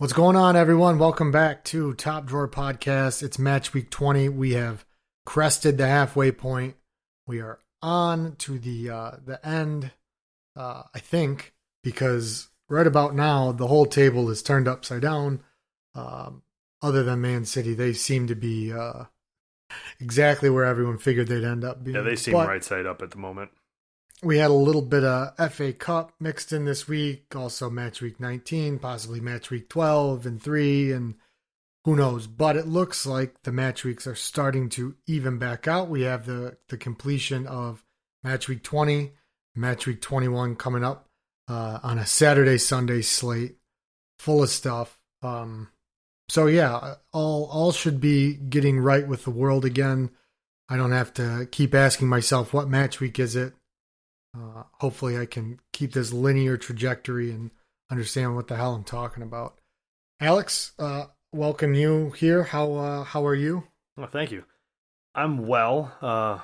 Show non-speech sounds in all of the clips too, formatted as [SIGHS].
What's going on, everyone? Welcome back to Top Drawer Podcast. It's match week 20. We have crested the halfway point. We are on to the uh, the end, uh, I think, because right about now the whole table is turned upside down. Um, other than Man City, they seem to be uh, exactly where everyone figured they'd end up being. Yeah, they seem But- right side up at the moment. We had a little bit of FA Cup mixed in this week, also match week 19, possibly match week 12 and 3 and who knows, but it looks like the match weeks are starting to even back out. We have the the completion of match week 20, match week 21 coming up uh, on a Saturday Sunday slate full of stuff. Um so yeah, all all should be getting right with the world again. I don't have to keep asking myself what match week is it. Uh, hopefully, I can keep this linear trajectory and understand what the hell I'm talking about. Alex, uh, welcome you here. How uh, how are you? Well, thank you. I'm well. Uh,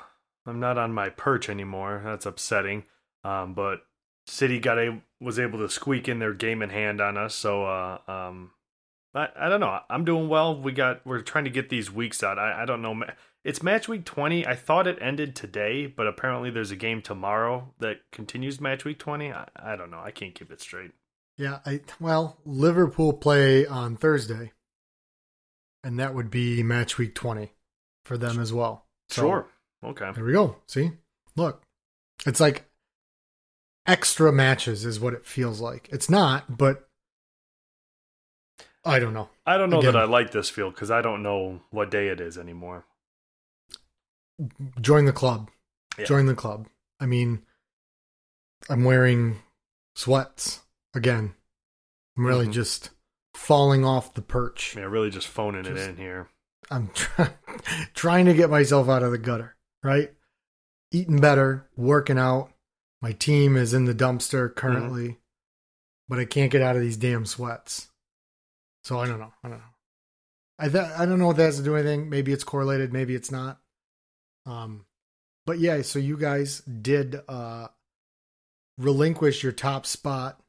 I'm not on my perch anymore. That's upsetting. Um, but City got a was able to squeak in their game in hand on us. So uh, um, I I don't know. I'm doing well. We got we're trying to get these weeks out. I I don't know. It's match week 20. I thought it ended today, but apparently there's a game tomorrow that continues match week 20. I, I don't know. I can't keep it straight. Yeah, I well, Liverpool play on Thursday, and that would be match week 20 for them as well. So, Sure. Okay. There we go. See, look, it's like extra matches is what it feels like. It's not, but I don't know. I don't know Again- that I like this field because I don't know what day it is anymore. Join the club. Yeah. Join the club. I mean, I'm wearing sweats again. I'm really Mhm. just falling off the perch. Yeah, really just phoning Just- it in here. I'm try- [LAUGHS] trying to get myself out of the gutter, right? Eating better, working out. My team is in the dumpster currently, but I can't get out of these damn sweats. So I don't know. I don't know. I th- I don't know if that has to do with anything. Maybe it's correlated. Maybe it's not. Um, but yeah. So you guys did uh relinquish your top spot,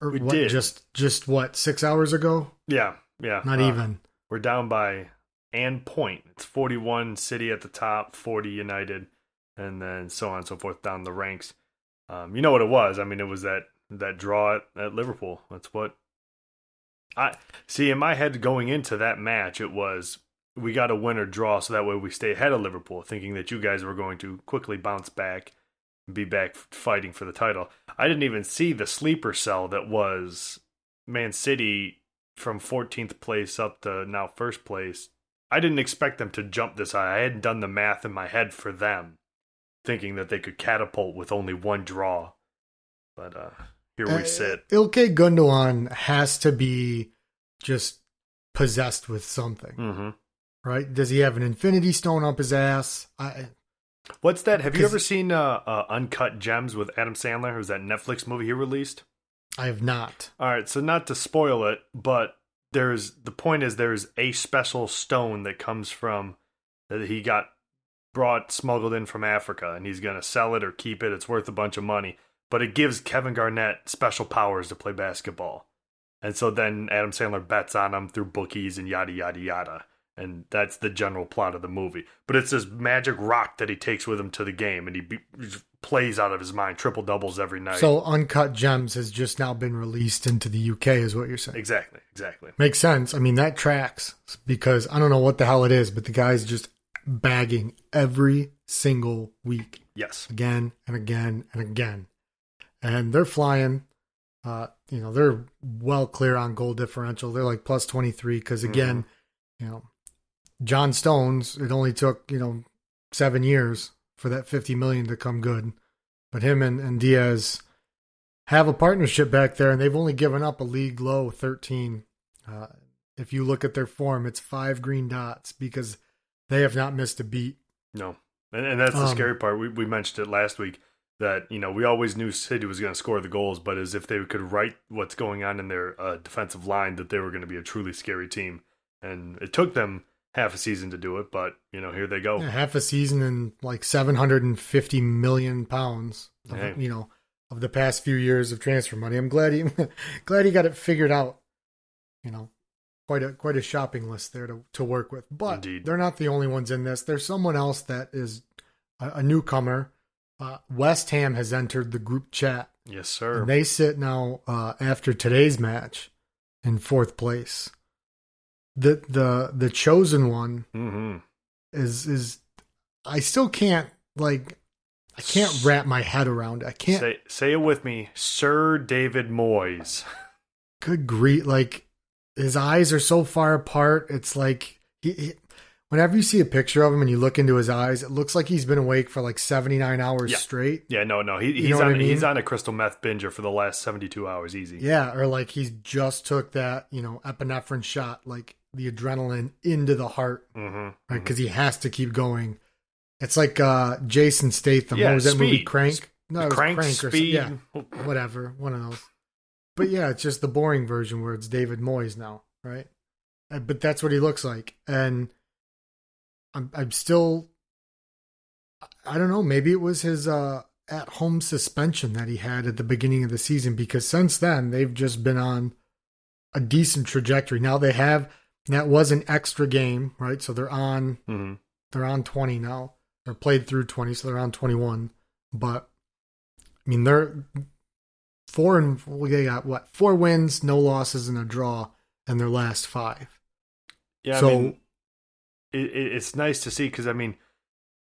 or We what, did. just just what six hours ago? Yeah, yeah. Not uh, even. We're down by and point. It's 41 City at the top, 40 United, and then so on and so forth down the ranks. Um, you know what it was? I mean, it was that that draw at, at Liverpool. That's what I see in my head going into that match. It was we got a win or draw, so that way we stay ahead of Liverpool, thinking that you guys were going to quickly bounce back and be back fighting for the title. I didn't even see the sleeper cell that was Man City from 14th place up to now first place. I didn't expect them to jump this high. I hadn't done the math in my head for them, thinking that they could catapult with only one draw. But uh here we Uh, sit. Ilkay Gundogan has to be just possessed with something, hmm right? Does he have an infinity stone up his ass? I What's that? Have you ever seen uh, uh, Uncut Gems with Adam Sandler? It was that Netflix movie he released? I have not. All right, so not to spoil it, but there's the point is there's a special stone that comes from that he got brought smuggled in from Africa, and he's gonna sell it or keep it. It's worth a bunch of money, but it gives Kevin Garnett special powers to play basketball, and so then Adam Sandler bets on him through bookies and yada yada yada. And that's the general plot of the movie. But it's this magic rock that he takes with him to the game, and he be, plays out of his mind, triple doubles every night. So Uncut Gems has just now been released into the UK, is what you're saying? exactly, exactly. Makes sense. I mean, that tracks because I don't know what the hell it is, but the guy's just bagging every single week. Yes. again and again and again. And they're flying. Uh, you know, they're well clear on goal differential. They're like plus 23 because, again, you know, John Stones, it only took, you know, seven years for that 50 million to come good. But him and, and Dias have a partnership back there, and they've only given up a league low 13. Uh, if you look at their form, it's five green dots because they have not missed a beat. No. And, and that's the Um, scary part. We, we mentioned it last week that, you know, we always knew City was going to score the goals, but as if they could write what's going on in their uh, defensive line, that they were going to be a truly scary team. And it took them half a season to do it, but, you know, here they go. Yeah, half a season and like 750 million pounds, of, Hey. you know, of the past few years of transfer money. I'm glad he [LAUGHS] glad he got it figured out. you know, quite a quite a shopping list there to to work with. But Indeed. they're not the only ones in this. There's someone else that is a, a newcomer. Uh, West Ham has entered the group chat. Yes, sir. And they sit now uh, after today's match in fourth place. The the the chosen one hmm is is I still can't like I can't wrap my head around. it. I can't. Say say it with me, Sir David Moyes. good grief! Like his eyes are so far apart. It's like he, he. Whenever you see a picture of him and you look into his eyes, it looks like he's been awake for like seventy nine hours Yeah. straight. Yeah, no, no, he, he's on I mean? he's on a crystal meth binger for the last seventy two hours, easy. Yeah, or like he's just took that you know epinephrine shot, like the adrenaline into the heart, hmm right? Because he has to keep going. It's like uh Jason Statham. Yeah, what was that movie? Crank. No, was Crank, or some- speed. yeah, whatever, one of those. But yeah, it's just the boring version where it's David Moyes now, right? Uh, But that's what he looks like, and I'm I'm still. I don't know. Maybe it was his uh, at-home suspension that he had at the beginning of the season because since then they've just been on a decent trajectory. Now they have that was an extra game, right? So they're on hmm they're on 20 now. They're played through 20, so they're on 21. But I mean, they're four and well, they got what? Four wins, no losses, and a draw in their last five. Yeah, So- I mean, it, it's nice to see because I mean,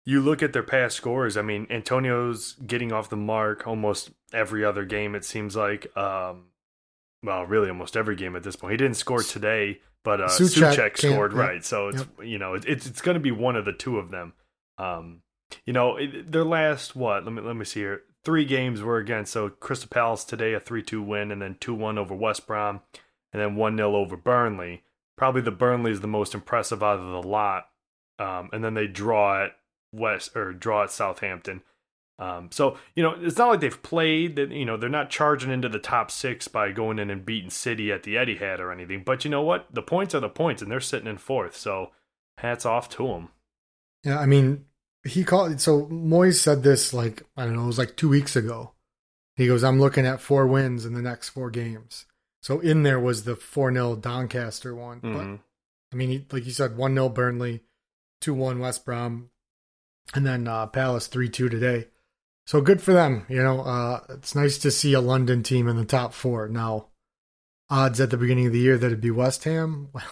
you look at their past scores. I mean, Antonio's getting off the mark almost every other game. It seems like, um, well, really almost every game at this point. He didn't score today, but uh, Soucek Soucek, scored yep. right. So it's you know it, it's it's going to be one of the two of them. Um, you know, it, their last what? Let me let me see here. Three games were against so Crystal Palace today a three two win, and then two one over West Brom, and then one 0 over Burnley. Probably the Burnley is the most impressive out of the lot. Um, and then they draw at West or draw at Southampton. Um, so you know it's not like they've played that. You know they're not charging into the top six by going in and beating City at the Etihad or anything. But you know what? The points are the points, and they're sitting in fourth. So hats off to them. Yeah, I mean, he called. So Moyes said this like I don't know, it was like two weeks ago. He goes, "I'm looking at four wins in the next four games." So in there was the four 0 Doncaster one, but Mhm. I mean, he, like you said, 1 0 Burnley, 2 1 West Brom, and then uh, Palace 3 2 today. So good for them. You know, uh, it's nice to see a London team in the top four. Now, odds at the beginning of the year that it'd be West Ham, [LAUGHS] well,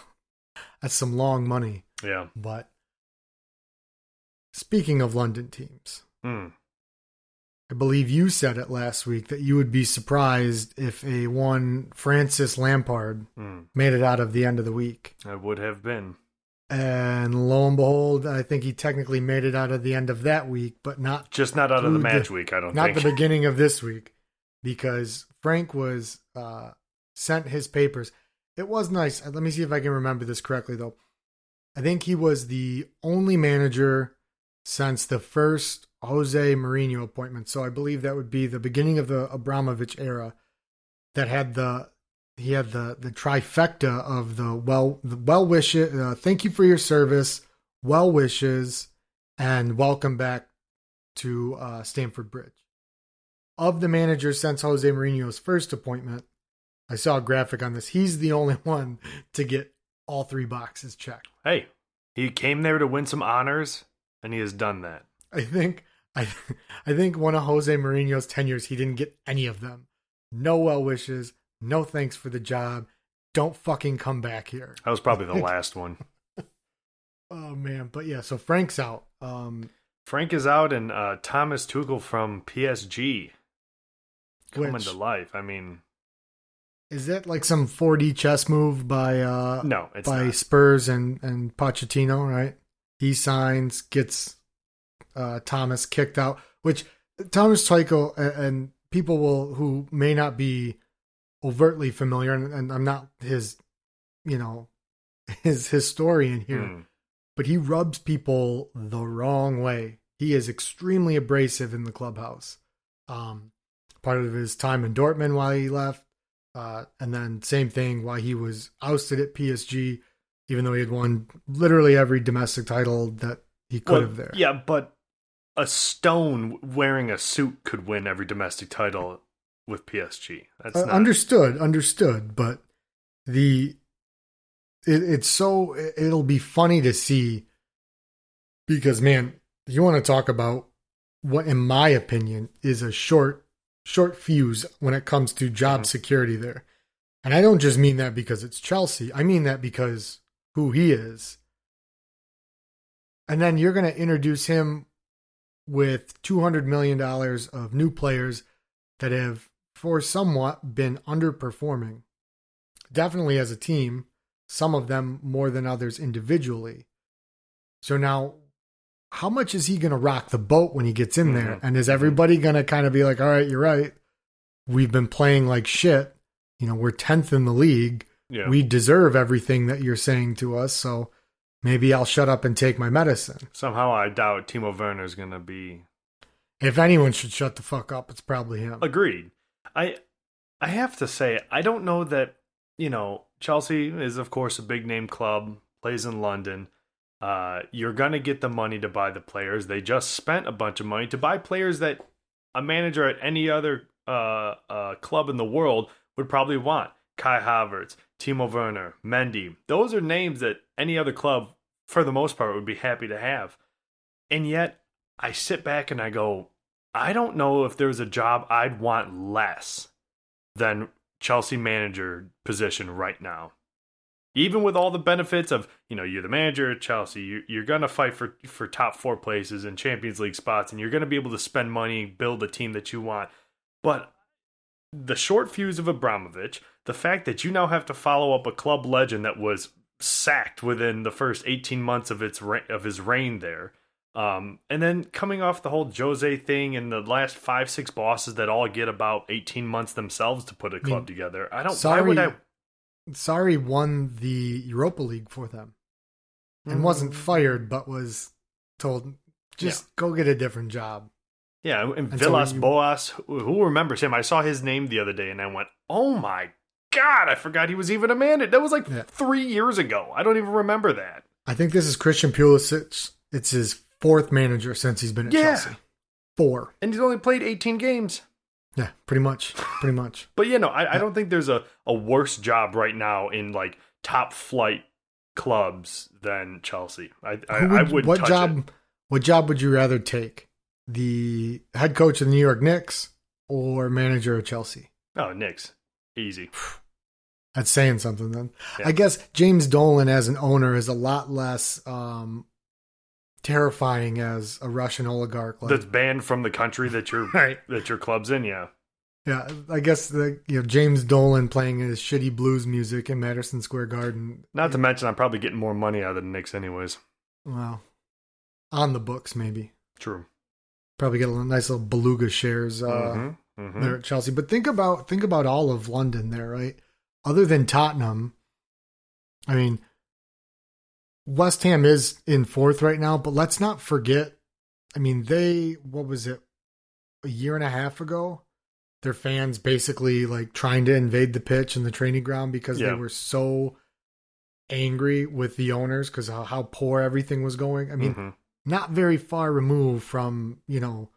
that's some long money. Yeah. But speaking of London teams, Mm. I believe you said it last week that you would be surprised if a one Francis Lampard Mm. made it out of the end of the week. I would have been. And lo and behold, I think he technically made it out of the end of that week, but not Just not out of the Through the- match week, I don't not think. the beginning of this week, because Frank was uh, sent his papers. It was nice. Let me see if I can remember this correctly, though. I think he was the only manager since the first Jose Mourinho appointment. So I believe that would be the beginning of the Abramovich era that had the he had the the trifecta of the well the well wishes uh, thank you for your service well wishes and welcome back to uh, Stamford Bridge. Of the managers since Jose Mourinho's first appointment I saw a graphic on this. He's the only [LAUGHS] one to get all three boxes checked. Hey, he came there to win some honors, and he has done that. I think I [LAUGHS] I think one of Jose Mourinho's tenures he didn't get any of them. No well wishes no thanks for the job don't fucking come back here That was probably the [LAUGHS] last one. Oh man, but yeah, so Frank's out. Um, Frank is out, and uh, Thomas Tuchel from PSG coming Which- to life. I mean, is that like some 4D chess move by uh no, it's by not. Spurs and and Pochettino, right? He signs, gets uh Thomas kicked out, which Thomas Tuchel and, and people will who may not be overtly familiar, and, and I'm not his, you know, [LAUGHS] his historian here. Mm. but he rubs people the wrong way. He is extremely abrasive in the clubhouse. Um, part of his time in Dortmund while he left, uh, and then same thing while he was ousted at PSG, even though he had won literally every domestic title that he could Well, have there. Yeah, but a stone wearing a suit could win every domestic title with PSG. That's Uh, not understood, understood, but the it, it's so it'll be funny to see because man, you want to talk about what, in my opinion, is a short short fuse when it comes to job mm-hmm. security there. And I don't just mean that because it's Chelsea. I mean that because who he is. And then you're going to introduce him with $200 million of new players that have, for somewhat, been underperforming. Definitely as a team, some of them more than others individually. So now, how much is he going to rock the boat when he gets in there? Mm-hmm. And is everybody going to kind of be like, all right, you're right. We've been playing like shit. You know, we're 10th in the league. Yeah. We deserve everything that you're saying to us. So maybe I'll shut up and take my medicine. Somehow I doubt Timo Werner is going to be. If anyone should shut the fuck up, it's probably him. Agreed. I I have to say, I don't know that, you know, Chelsea is, of course, a big name club, plays in London. Uh, you're going to get the money to buy the players. They just spent a bunch of money to buy players that a manager at any other uh, uh, club in the world would probably want. Kai Havertz, Timo Werner, Mendy. Those are names that any other club, for the most part, would be happy to have. And yet, I sit back and I go, I don't know if there's a job I'd want less than Chelsea manager position right now. Even with all the benefits of, you know, you're the manager at Chelsea, you're, you're going to fight for, for top four places and Champions League spots, and you're going to be able to spend money, build a team that you want. But the short fuse of Abramovich, the fact that you now have to follow up a club legend that was sacked within the first 18 months of its of his reign there. Um, and then coming off the whole Jose thing and the last five, six bosses that all get about 18 months themselves to put a club I mean, together. I don't, sorry, why would I? Sarri won the Europa League for them and mm-hmm. wasn't fired, but was told, just yeah. go get a different job. Yeah, and, and Villas so you, Boas, who remembers him? I saw his name the other day and I went, oh my God, I forgot he was even a man. That was like yeah. three years ago. I don't even remember that. I think this is Christian Pulisic. It's his fourth manager since he's been at yeah. Chelsea. Four. And he's only played 18 games. Yeah, pretty much. Pretty much. [LAUGHS] but you know, I, yeah. I don't think there's a, a worse job right now in like top flight clubs than Chelsea. I I, would, I would what job it. what job would you rather take? The head coach of the New York Knicks or manager of Chelsea? Oh, Knicks. Easy. [SIGHS] That's saying something then. Yeah. I guess James Dolan as an owner is a lot less um, terrifying as a Russian oligarch. Like, That's banned from the country that your [LAUGHS] right. that your club's in. Yeah. Yeah, I guess the you know James Dolan playing his shitty blues music in Madison Square Garden. Not to mention, I'm probably getting more money out of the Knicks anyways. Well, on the books maybe. True. Probably get a nice little beluga shares uh, mm-hmm, mm-hmm. there at Chelsea. But think about think about all of London there, right? Other than Tottenham, I mean, West Ham is in fourth right now, but let's not forget. I mean, they what was it a year and a half ago? Their fans basically like trying to invade the pitch and the training ground because yeah. they were so angry with the owners because how, how poor everything was going. I mean, mm-hmm. not very far removed from you know,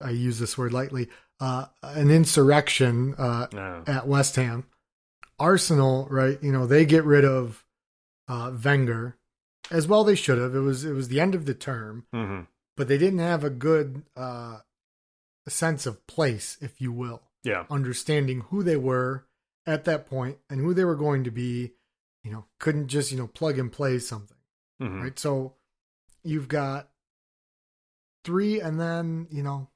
I use this word lightly, uh, an insurrection uh, no. at West Ham. Arsenal, right? You know, they get rid of uh, Wenger as well they should have. It was it was the end of the term, mm-hmm. but they didn't have a good uh, sense of place, if you will. Yeah, understanding who they were at that point and who they were going to be. You know, couldn't just you know plug and play something, mm-hmm. right? So you've got three, and then you know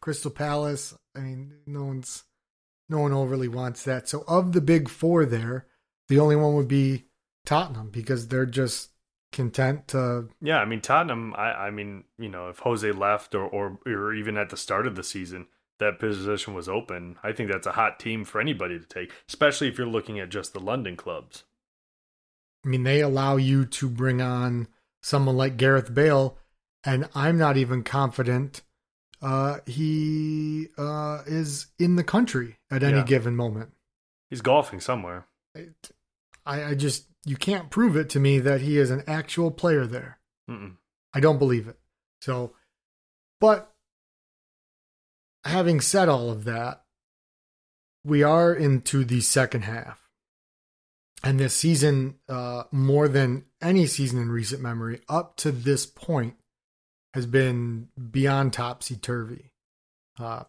Crystal Palace. I mean, no one's no one overly wants that. So of the big four there, the only one would be Tottenham because they're just content to. Yeah, I mean Tottenham. I, I mean, you know, if Jose left or, or or even at the start of the season, that position was open. I think that's a hot team for anybody to take, especially if you're looking at just the London clubs. I mean, they allow you to bring on someone like Gareth Bale, and I'm not even confident uh, he uh, is in the country at any yeah. given moment. He's golfing somewhere. I, I just you can't prove it to me that he is an actual player there. Mm-mm. I don't believe it. So, but having said all of that, we are into the second half. And this season, uh, more than any season in recent memory, up to this point, has been beyond topsy turvy. Uh,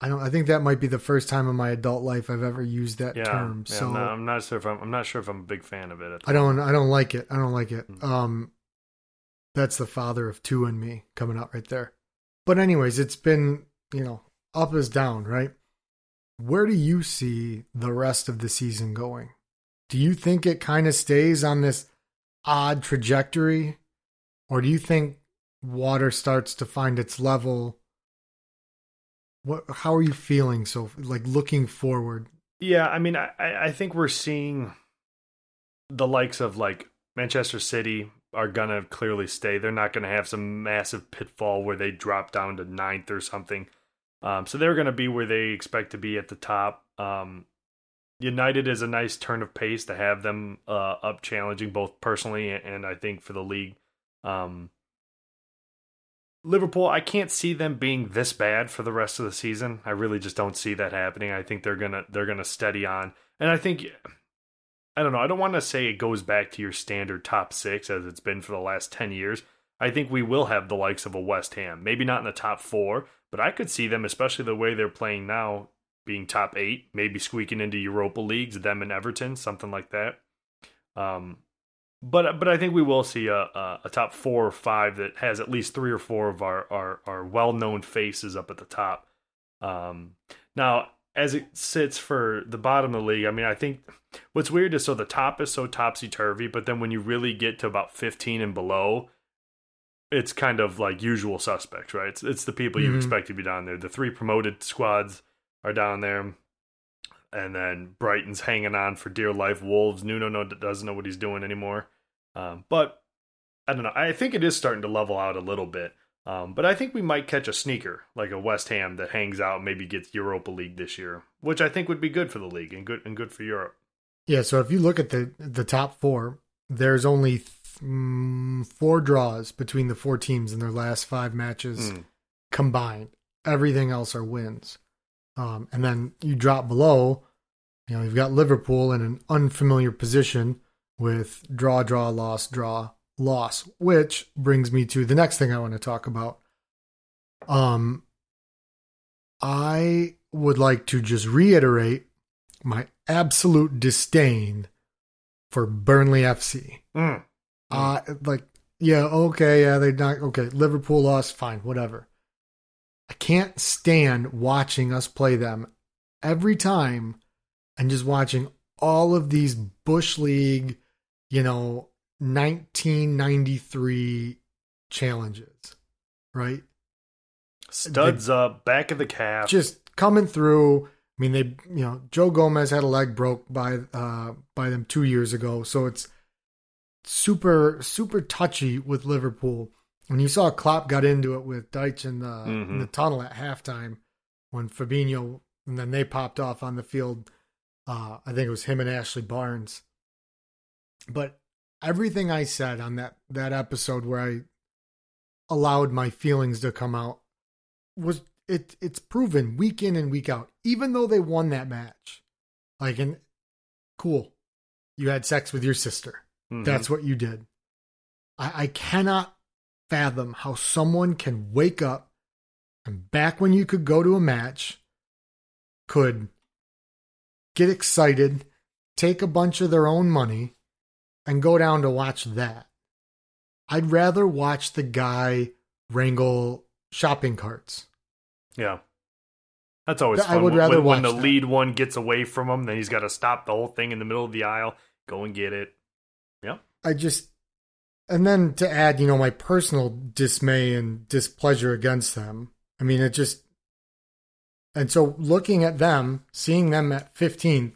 I don't. I think that might be the first time in my adult life I've ever used that Yeah, term. yeah, so I'm, not, I'm not sure if I'm, I'm not sure if I'm a big fan of it. I don't. I don't like it. I don't like it. Mm. Um, that's the father of two and me coming out right there. But anyways, it's been you know up is down, right? Where do you see the rest of the season going? Do you think it kind of stays on this odd trajectory, or do you think water starts to find its level? What? How are you feeling? So, like looking forward. Yeah, I mean, I, I think we're seeing the likes of like Manchester City are gonna clearly stay. They're not gonna have some massive pitfall where they drop down to ninth or something. Um, so they're gonna be where they expect to be at the top. Um, United is a nice turn of pace to have them uh, up challenging both personally and I think for the league. Um, Liverpool, I can't see them being this bad for the rest of the season. I really just don't see that happening. I think they're gonna they're gonna steady on, and I think I don't know. I don't want to say it goes back to your standard top six as it's been for the last ten years. I think we will have the likes of a West Ham, maybe not in the top four, but I could see them, especially the way they're playing now, being top eight, maybe squeaking into Europa leagues, them and Everton, something like that. Um, but but I think we will see a, a, a top four or five that has at least three or four of our our, our well known faces up at the top. Um, now, as it sits for the bottom of the league, I mean, I think what's weird is so the top is so topsy turvy, but then when you really get to about fifteen and below, it's kind of like usual suspects, right? It's it's the people you Mhm. expect to be down there. The three promoted squads are down there. And then Brighton's hanging on for dear life. Wolves, Nuno no, doesn't know what he's doing anymore. Um, but I don't know. I think it is starting to level out a little bit. Um, but I think we might catch a sneaker like a West Ham that hangs out, maybe gets Europa League this year, which I think would be good for the league and good and good for Europe. Yeah, so if you look at the the top four, there's only th- mm, four draws between the four teams in their last five matches Mm. combined. Everything else are wins. Um, and then you drop below, you know, you've got Liverpool in an unfamiliar position with draw, draw, loss, draw, loss, which brings me to the next thing I want to talk about. Um, I would like to just reiterate my absolute disdain for Burnley FC. Mm. Uh like yeah, okay, yeah, they not okay. Liverpool lost, fine, whatever. I can't stand watching us play them every time and just watching all of these Bush League, you know, 1993 challenges, right? Studs up, back of the calf. just coming through. I mean, they, you know, Joe Gomez had a leg broke by uh by them two years ago, so it's super super touchy with Liverpool. When you saw Klopp got into it with Dyche in the in Mhm. the tunnel at halftime, when Fabinho and then they popped off on the field. Uh, I think it was him and Ashley Barnes. But everything I said on that that episode where I allowed my feelings to come out was it it's proven week in and week out even though they won that match. Like and cool. You had sex with your sister. Mhm. that's what you did. I, I cannot fathom how someone can wake up and back when you could go to a match could get excited take a bunch of their own money and go down to watch that i'd rather watch the guy wrangle shopping carts yeah. That's always I fun. would rather when, when watch the that. lead one gets away from him, then he's got to stop the whole thing in the middle of the aisle, go and get it. Yeah. I just, and then to add, you know, my personal dismay and displeasure against them. I mean, it just, and so looking at them, seeing them at 15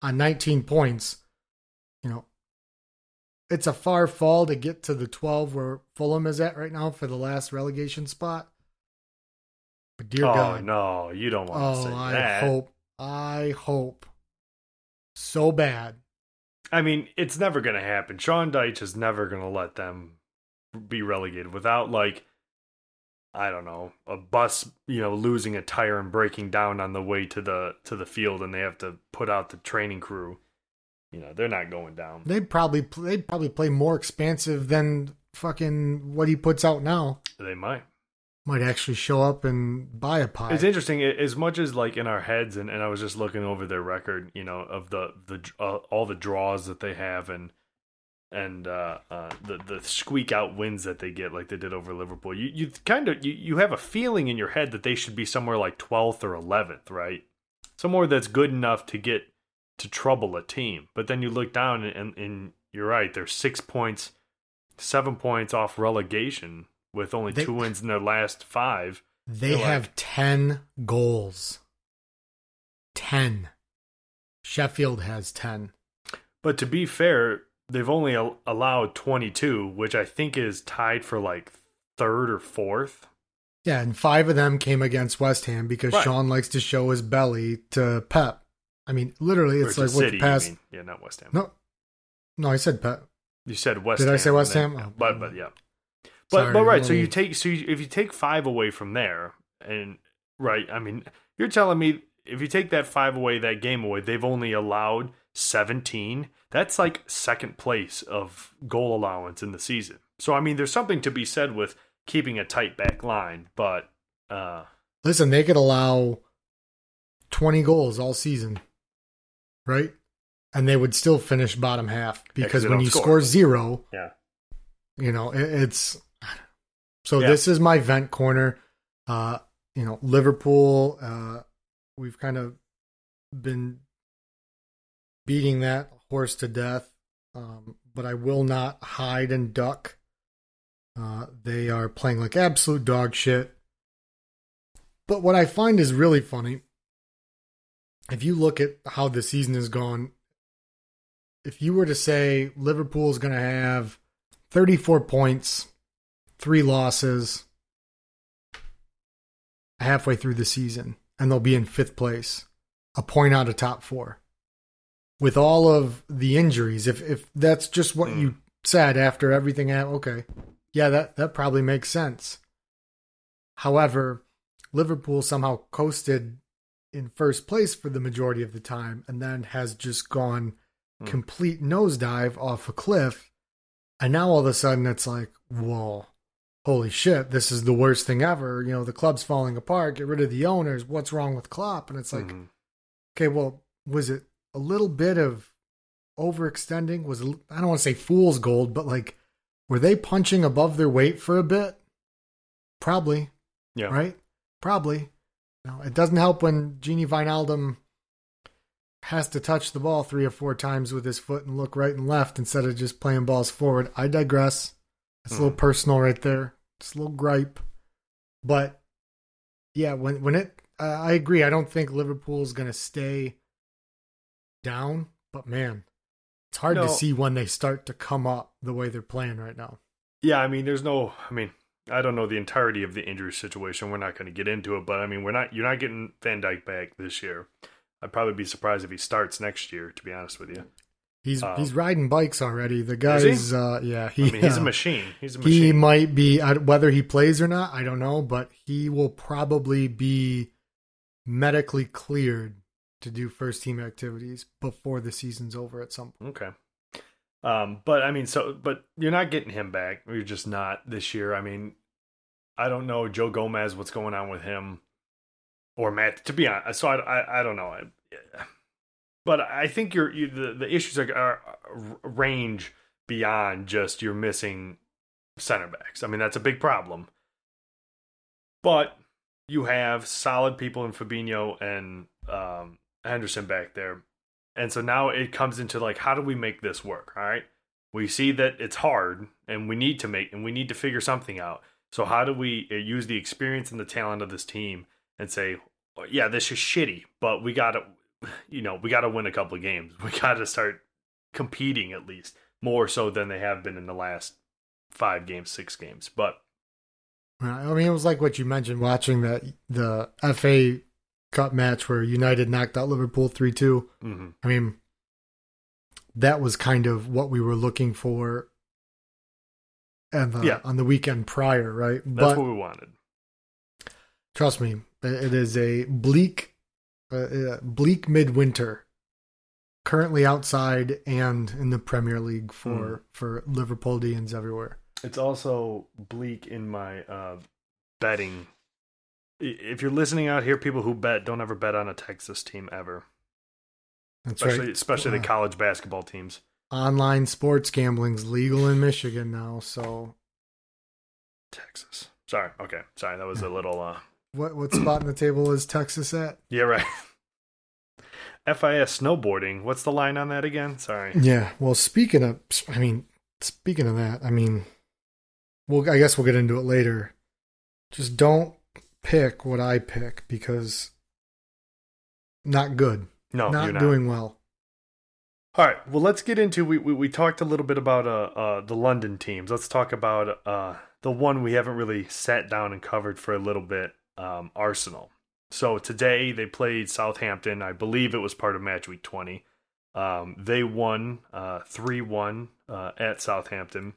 on 19 points, it's a far fall to get to the 12 where Fulham is at right now for the last relegation spot. But dear oh God. no, you don't want to Oh, say I that. hope, I hope so bad. I mean, it's never going to happen. Sean Dyche is never going to let them be relegated without like I don't know, a bus, you know, losing a tire and breaking down on the way to the to the field and they have to put out the training crew. You know they're not going down. They'd probably they'd probably play more expansive than fucking what he puts out now. They might. Might actually show up and buy a pie. It's interesting as much as like in our heads, and, and I was just looking over their record, you know, of the the uh, all the draws that they have and and uh, uh, the the squeak out wins that they get, like they did over Liverpool. You you kind of you, you have a feeling in your head that they should be somewhere like twelfth or eleventh, right? Somewhere that's good enough to get to trouble a team. But then you look down and, and, you're right, they're six points, seven points off relegation with only they, two wins in their last five. They have like, 10 goals. 10. Sheffield has 10. But to be fair, they've only al- allowed 22, which I think is tied for like third or fourth. Yeah, and five of them came against West Ham because right. Sean likes to show his belly to Pep. I mean, literally, it's like what the past. Yeah, not West Ham. No, no, I said Pep. You said West. Did Ham I say West Ham? oh, but but yeah. But Sorry, but right, so you take so you, if you take five away from there, and right, I mean, you're telling me if you take that five away, that game away, they've only allowed 17. That's like second place of goal allowance in the season. So I mean, there's something to be said with keeping a tight back line, but uh listen, they could allow 20 goals all season, right? And they would still finish bottom half because yeah, when you score. score zero, yeah, you know it, it's so yeah. this is my vent corner. Uh, you know, Liverpool, uh, we've kind of been beating that horse to death. Um, but I will not hide and duck. Uh, they are playing like absolute dog shit. But what I find is really funny, if you look at how the season has gone, if you were to say Liverpool is going to have 34 points three losses halfway through the season, and they'll be in fifth place, a point out of top four. With all of the injuries, if if that's just what you hmm. said after everything, ah, okay, yeah, that that probably makes sense. However, Liverpool somehow coasted in first place for the majority of the time, and then has just gone mm. complete nosedive off a cliff. And now all of a sudden, it's like, whoa, holy shit, this is the worst thing ever. You know, the club's falling apart. Get rid of the owners. What's wrong with Klopp? And it's like, mm-hmm. okay, well, was it a little bit of overextending? Was I don't want to say fool's gold, but like, were they punching above their weight for a bit? Probably. Yeah. Right. Probably. Now it doesn't help when Gini Wijnaldum has to touch the ball three or four times with his foot and look right and left instead of just playing balls forward. I digress. It's mm. a little hmm. personal right there. It's a little gripe, but yeah, when when it, uh, I agree. I don't think Liverpool is going to stay down, but man, it's hard no. to see when they start to come up the way they're playing right now. Yeah, I mean, there's no. I mean, I don't know the entirety of the injury situation. We're not going to get into it, but I mean, we're not. You're not getting Van Dijk back this year. I'd probably be surprised if he starts next year. To be honest with you. He's um, he's riding bikes already. The guy's uh, yeah, he, I mean, he's uh, a machine. He's a machine. He might be whether he plays or not, I don't know, but he will probably be medically cleared to do first team activities before the season's over at some point. Okay. Um, but I mean, so but you're not getting him back. You're just not this year. I mean, I don't know Joe Gomez. What's going on with him? Or Matt? To be honest, so I I, I don't know. But I think your you, the the issues are, are, range beyond just you're missing center backs. I mean that's a big problem. But you have solid people in Fabinho and um, Henderson back there, and so now it comes into like how do we make this work? All right, we see that it's hard, and we need to make and we need to figure something out. So how do we uh, use the experience and the talent of this team and say, yeah, this is shitty, but we got to you know, we got to win a couple of games. [LAUGHS] We got to start competing at least more so than they have been in the last five games, six games. But I mean, it was like what you mentioned watching that the FA Cup match where United knocked out Liverpool 3 2. Mm-hmm. I mean, that was kind of what we were looking for and yeah. on the weekend prior, right? That's but, what we wanted. Trust me, it is a bleak uh, uh, bleak midwinter currently outside and in the Premier League for for Liverpoolians everywhere. It's also bleak in my uh, betting. If you're listening out here, people who bet don't ever bet on a Texas team ever, That's especially right. especially Uh, the college basketball teams. online sports gambling's legal in Michigan now. So Texas. Sorry. Okay. Sorry. That was a little. uh what what spot in the table is Texas at? Yeah. Right. [LAUGHS] FIS snowboarding. What's the line on that again? Sorry. Yeah. Well, speaking of, I mean, speaking of that, I mean, well, I guess we'll get into it later. Just don't pick what I pick because not good, No, not, you're not. doing well. All right. Well, let's get into we we, we talked a little bit about uh, uh the London teams. Let's talk about uh the one we haven't really sat down and covered for a little bit. Um, Arsenal. So today they played Southampton. I believe it was part of match week twenty. Um, they won uh three one uh, at Southampton.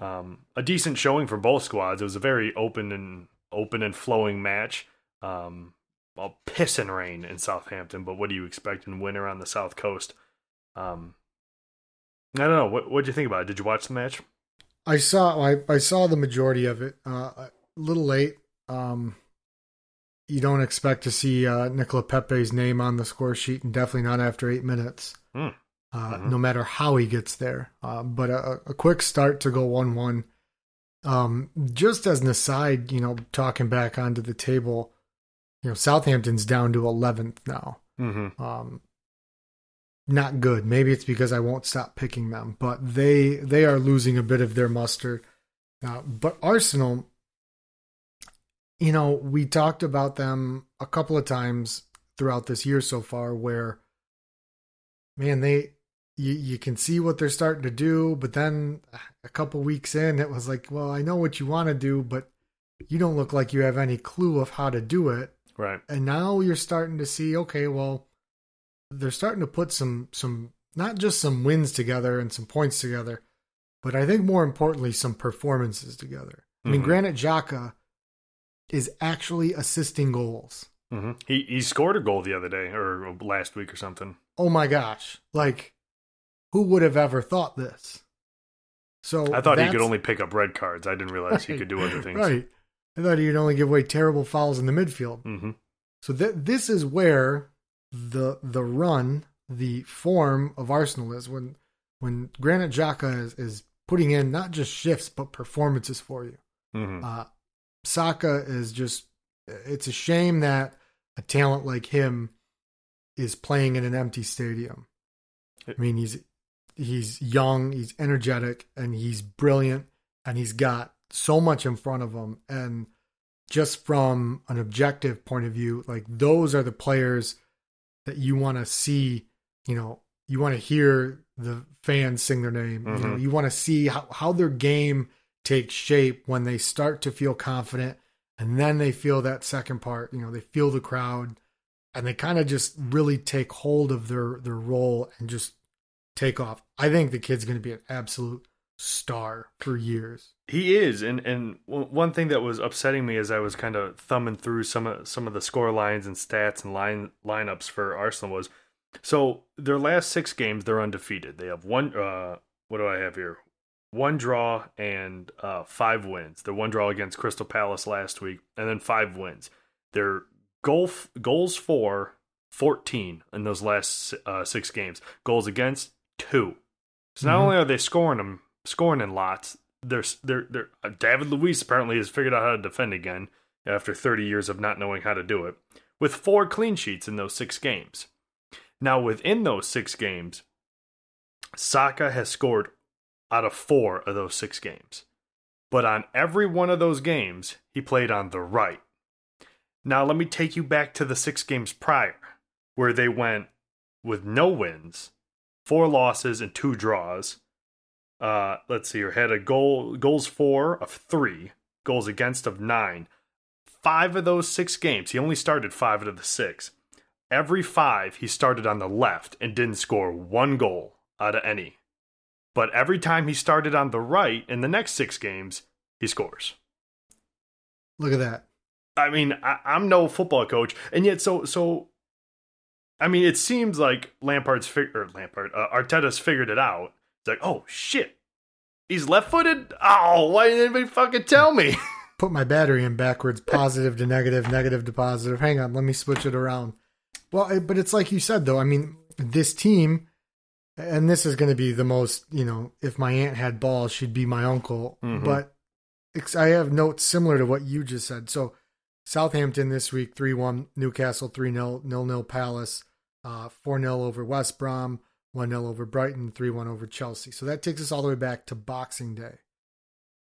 Um, a decent showing for both squads. It was a very open and open and flowing match. Um, well, piss and rain in Southampton, but what do you expect in winter on the South Coast? Um, I don't know. What what do you think about it? Did you watch the match? I saw I, I saw the majority of it. Uh, a little late. Um, you don't expect to see uh, Nicolas Pepe's name on the score sheet, and definitely not after eight minutes. Hmm. Uh, Mhm. No matter how he gets there. Uh, but a, a quick start to go one-one. Um, just as an aside, you know, talking back onto the table, you know, Southampton's down to eleventh now. Mm-hmm. Um, not good. Maybe it's because I won't stop picking them, but they they are losing a bit of their muster. Uh, but Arsenal, you know, we talked about them a couple of times throughout this year so far, where man, they you you can see what they're starting to do, but then a couple weeks in, it was like, well, I know what you want to do, but you don't look like you have any clue of how to do it Right. and now you're starting to see okay well they're starting to put some some not just some wins together and some points together but i think more importantly some performances together i mean Mhm. Granit Xhaka is actually assisting goals Mm-hmm. He he scored a goal the other day or last week or something. oh my gosh like who would have ever thought this so I thought he could only pick up red cards. I didn't realize he could do other things. right i thought he'd only give away terrible fouls in the midfield Mm-hmm. So th- this is where the the run, the form of Arsenal is when when Granit Xhaka is, is putting in not just shifts but performances for you. Mm-hmm. Uh, Saka is just it's a shame that a talent like him is playing in an empty stadium. I mean he's he's young, he's energetic, and he's brilliant, and he's got so much in front of him. And just from an objective point of view, like those are the players that you want to see. You know, you want to hear the fans sing their name. You know, mm-hmm. you want to see how, how their game takes shape when they start to feel confident, and then they feel that second part. You know, they feel the crowd, and they kind of just really take hold of their their role and just take off. I think the kid's going to be an absolute star for years. He is, and and one thing that was upsetting me as I was kind of thumbing through some of some of the score lines and stats and line lineups for Arsenal was, so their last six games they're undefeated. They have one. Uh, what do I have here? One draw and uh, five wins. Their one draw against Crystal Palace last week, and then five wins. Their goal f- goals for 14 in those last uh, six games. Goals against two. So not Mhm. only are they scoring them, scoring in lots, they're they're they're uh, David Luiz apparently has figured out how to defend again after 30 years of not knowing how to do it, with four clean sheets in those six games. Now within those six games, Saka has scored out of four of those six games, but on every one of those games he played on the right. Now let me take you back to the six games prior, where they went with no wins, four losses, and two draws. Uh, let's see here. Had a goal goals for of three, goals against of nine. Five of those six games, he only started five out of the six. Every five, he started on the left and didn't score one goal out of any. But every time he started on the right in the next six games, he scores. Look at that. I mean, I, I'm no football coach, and yet so so. I mean, it seems like Lampard's fig- or Lampard uh, Arteta's figured it out. It's like, oh shit, he's left-footed. Oh, why didn't anybody fucking tell me? [LAUGHS] Put my battery in backwards, positive to negative, negative to positive. Hang on, let me switch it around. Well, it- but it's like you said though. I mean, this team, and this is going to be the most. You know, if my aunt had balls, she'd be my uncle. Mhm. But I have notes similar to what you just said. So Southampton this week, 3 1, Newcastle 3 0, 0 0 Palace, 4 0 over West Brom, 1 0 over Brighton, 3 1 over Chelsea. So that takes us all the way back to Boxing Day.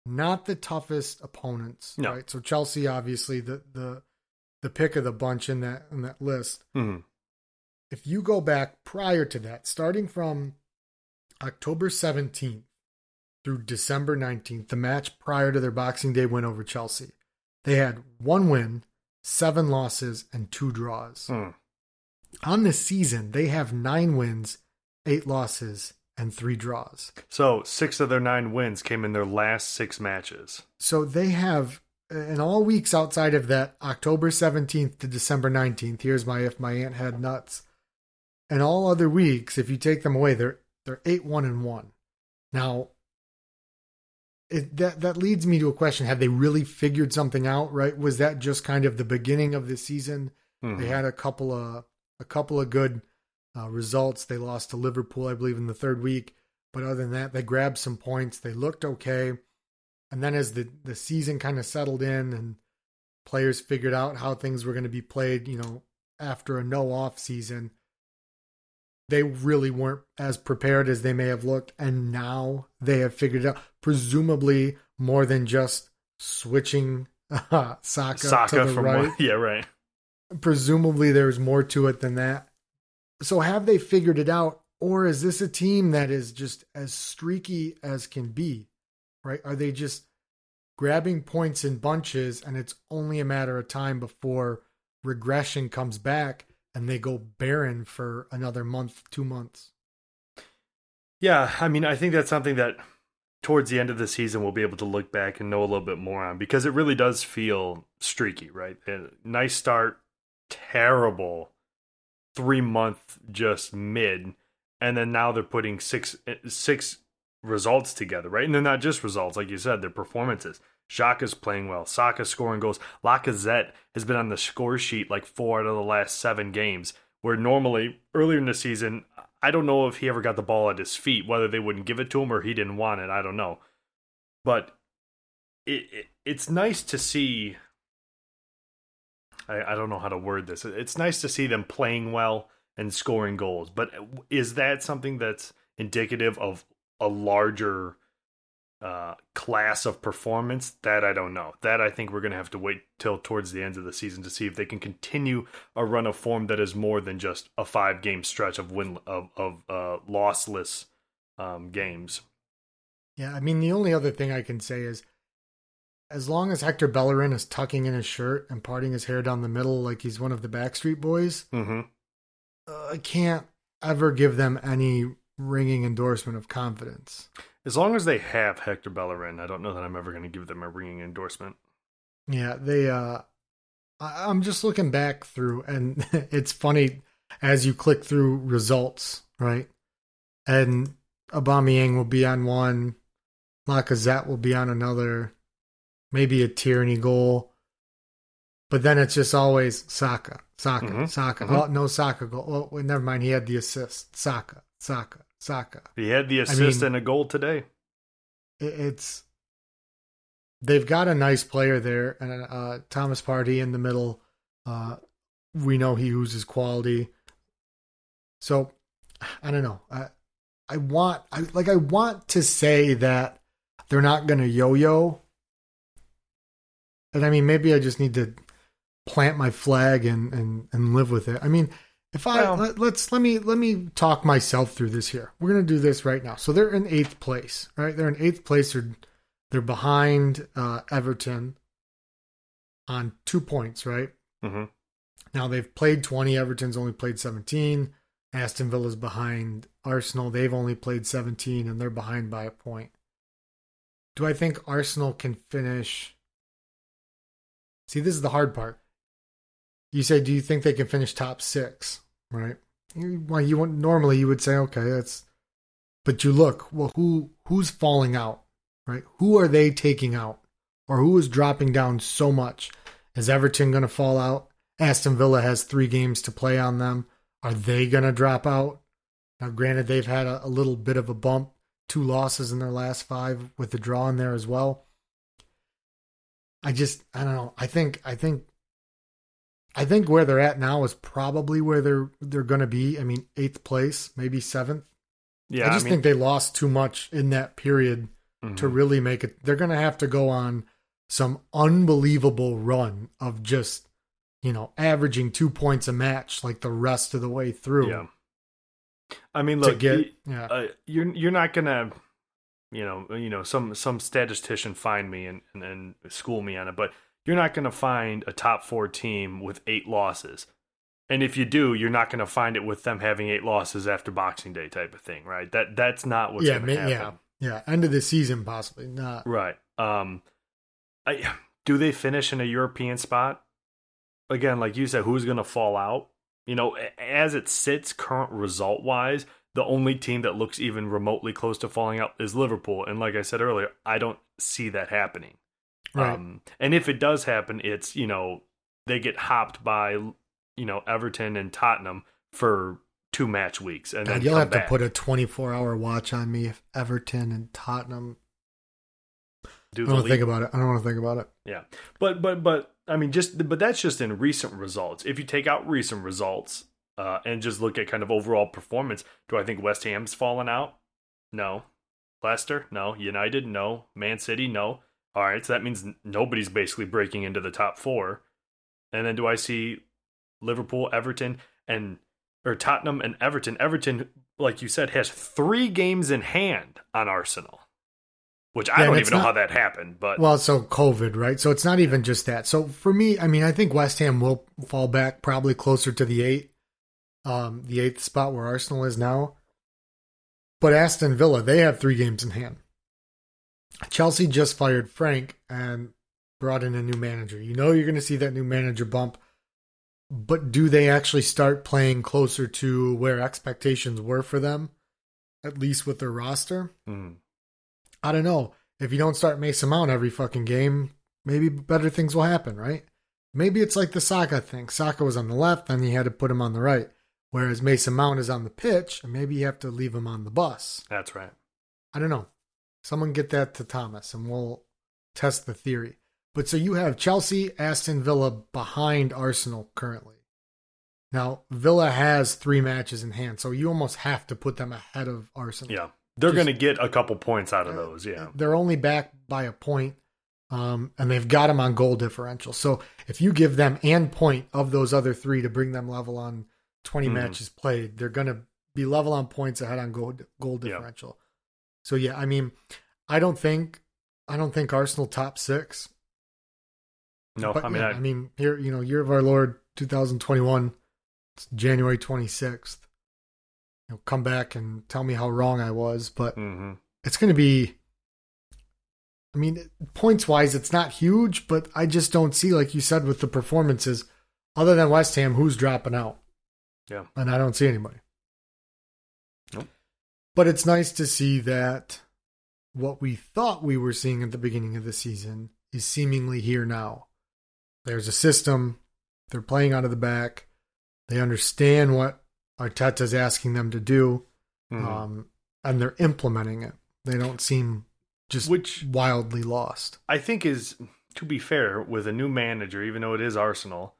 Not the toughest opponents, No. right? So Chelsea, obviously, the, the the pick of the bunch in that in that list. Mhm. If you go back prior to that, starting from October 17th through December 19th, the match prior to their Boxing Day win over Chelsea, they had one win, seven losses, and two draws. Hmm. On the season, they have nine wins, eight losses, and three draws. So six of their nine wins came in their last six matches. So they have, in all weeks outside of that October 17th to December 19th, here's my if my aunt had nuts. And all other weeks, if you take them away, they're they're eight one and one. Now, it, that that leads me to a question: Have they really figured something out? Right? Was that just kind of the beginning of the season? Mhm. They had a couple of a couple of good uh, results. They lost to Liverpool, I believe, in the third week. But other than that, they grabbed some points. They looked okay. And then as the, the season kind of settled in and players figured out how things were going to be played, you know, after a no off season, they really weren't as prepared as they may have looked. And now they have figured out, presumably more than just switching uh, [LAUGHS] Saka, Saka to the from right [LAUGHS] yeah, right. Presumably there's more to it than that. So have they figured it out or is this a team that is just as streaky as can be? Right? Are they just grabbing points in bunches and it's only a matter of time before regression comes back and they go barren for another month, 2 months? Yeah, I mean, I think that's something that towards the end of the season we'll be able to look back and know a little bit more on because it really does feel streaky, right? Uh, Nice start, terrible three month just mid, and then now they're putting six six results together, right? And they're not just results, like you said, they're performances. Xhaka's playing well. Saka scoring goals. Lacazette has been on the score sheet like four out of the last seven games. Where normally earlier in the season, I don't know if he ever got the ball at his feet, whether they wouldn't give it to him or he didn't want it. I don't know. But it, it it's nice to see. I, I don't know how to word this. It's nice to see them playing well and scoring goals. But is that something that's indicative of a larger uh, class of performance? That I don't know. That I think we're going to have to wait till towards the end of the season to see if they can continue a run of form that is more than just a five game stretch of win of of uh, lossless um, games. Yeah, I mean the only other thing I can say is as long as Hector Bellerin is tucking in his shirt and parting his hair down the middle like he's one of the Backstreet Boys, Mm-hmm. uh, I can't ever give them any ringing endorsement of confidence. As long as they have Hector Bellerin, I don't know that I'm ever going to give them a ringing endorsement. Yeah, they. uh I, I'm just looking back through, and [LAUGHS] it's funny as you click through results, right? And Aubameyang will be on one, Lacazette will be on another, maybe a Tierney goal, but then it's just always Saka, Saka, Mhm, Saka. mhm. Oh, no Saka goal. Oh, never mind. He had the assist. Saka, Saka, Saka. He had the assist mean- and a goal today. it's they've got a nice player there and uh Thomas Partey in the middle uh we know he uses quality so I don't know I I want I like I want to say that they're not going to yo-yo and I mean maybe I just need to plant my flag and and and live with it I mean if I Well- let, let's let me let me talk myself through this here. We're gonna do this right now. So they're in eighth place, right? They're in eighth place. They're they're behind uh, Everton on two points, right? hmm Now they've played twenty. Everton's only played seventeen. Aston Villa's behind Arsenal. They've only played seventeen, and they're behind by a point. Do I think Arsenal can finish? See, this is the hard part. You say, do you think they can finish top six? Right. well, you want normally you would say, okay, that's. But you look, well, who who's falling out, right? Who are they taking out, or who is dropping down so much? Is Everton going to fall out? Aston Villa has three games to play on them. Are they going to drop out? Now, granted, they've had a, a little bit of a bump, two losses in their last five with the draw in there as well. I just, I don't know. I think, I think I think where they're at now is probably where they're they're going to be. I mean, eighth place, maybe seventh. Yeah, I just I mean, think they lost too much in that period mm-hmm. to really make it. They're going to have to go on some unbelievable run of just you know averaging two points a match like the rest of the way through. Yeah. I mean, look, get, you, yeah. Uh, you're you're not gonna, you know, you know, some some statistician find me and, and, and school me on it, but you're not going to find a top four team with eight losses. And if you do, you're not going to find it with them having eight losses after Boxing Day type of thing, right? That that's not what's yeah, going to happen. Yeah, yeah, end of the season possibly not. Right. Um, I, do they finish in a European spot? Again, like you said, who's going to fall out? You know, as it sits current result wise, the only team that looks even remotely close to falling out is Liverpool. And like I said earlier, I don't see that happening. Right. Um, and if it does happen, it's you know they get hopped by you know Everton and Tottenham for two match weeks, and God, then you'll have back. to put a twenty four hour watch on me if Everton and Tottenham. Do I don't want to think about it. I don't want to think about it. Yeah, but but but I mean, just but that's just in recent results. If you take out recent results uh, and just look at kind of overall performance, do I think West Ham's fallen out? No. Leicester? No. United? No. Man City? No. All right, so that means nobody's basically breaking into the top four. And then do I see Liverpool, Everton, and or Tottenham and Everton? Everton, like you said, has three games in hand on Arsenal, which I yeah, don't even know how that happened. But well, so COVID, right? So it's not even just that. So for me, I mean, I think West Ham will fall back probably closer to the eight, um, the eighth spot where Arsenal is now. But Aston Villa, they have three games in hand. Chelsea just fired Frank and brought in a new manager. You know you're going to see that new manager bump, but do they actually start playing closer to where expectations were for them, at least with their roster? Mm. I don't know. If you don't start Mason Mount every fucking game, maybe better things will happen, right? Maybe it's like the Saka thing. Saka was on the left, then you had to put him on the right. Whereas Mason Mount is on the pitch, and maybe you have to leave him on the bus. That's right. I don't know. Someone get that to Thomas and we'll test the theory. But so you have Chelsea, Aston Villa behind Arsenal currently. Now, Villa has three matches in hand, so you almost have to put them ahead of Arsenal. Yeah. They're going to get a couple points out of those, yeah. They're only back by a point, um, and they've got them on goal differential. So if you give them and point of those other three to bring them level on 20 mm. matches played, they're going to be level on points ahead on goal, goal differential. Yeah. So yeah, I mean, I don't think I don't think Arsenal top six. No, but, I mean, yeah, I, I, mean, here you know, year of our Lord, 2021, January 26th. You know, come back and tell me how wrong I was, but mm-hmm. it's going to be. I mean, points wise, it's not huge, but I just don't see, like you said, with the performances, other than West Ham, who's dropping out. Yeah, and I don't see anybody. Nope. But it's nice to see that what we thought we were seeing at the beginning of the season is seemingly here now. There's a system, they're playing out of the back, they understand what Arteta's asking them to do, mm-hmm. um, and they're implementing it. They don't seem just which wildly lost. I think is to be fair with a new manager, even though it is Arsenal,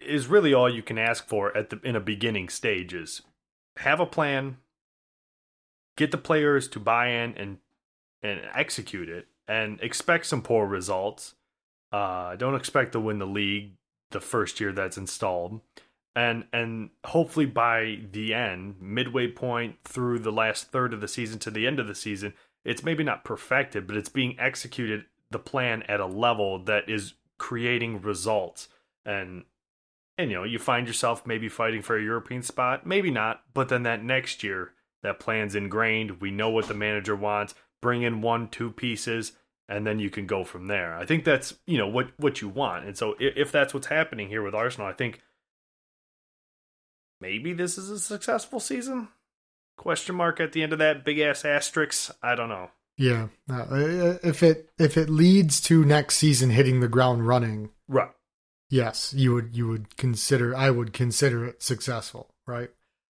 is really all you can ask for at the in a beginning stage is have a plan, get the players to buy in and and execute it and expect some poor results. Uh, don't expect to win the league the first year that's installed. And and hopefully by the end, midway point through the last third of the season to the end of the season, it's maybe not perfected, but it's being executed the plan at a level that is creating results. And and you know, you find yourself maybe fighting for a European spot, maybe not, but then that next year that plan's ingrained. We know what the manager wants. Bring in one, two pieces, and then you can go from there. I think that's you know what what you want. And so if, if that's what's happening here with Arsenal, I think maybe this is a successful season? Question mark at the end of that big ass asterisk. I don't know. Yeah, uh, if it if it leads to next season hitting the ground running, right? Yes, you would you would consider I would consider it successful, right?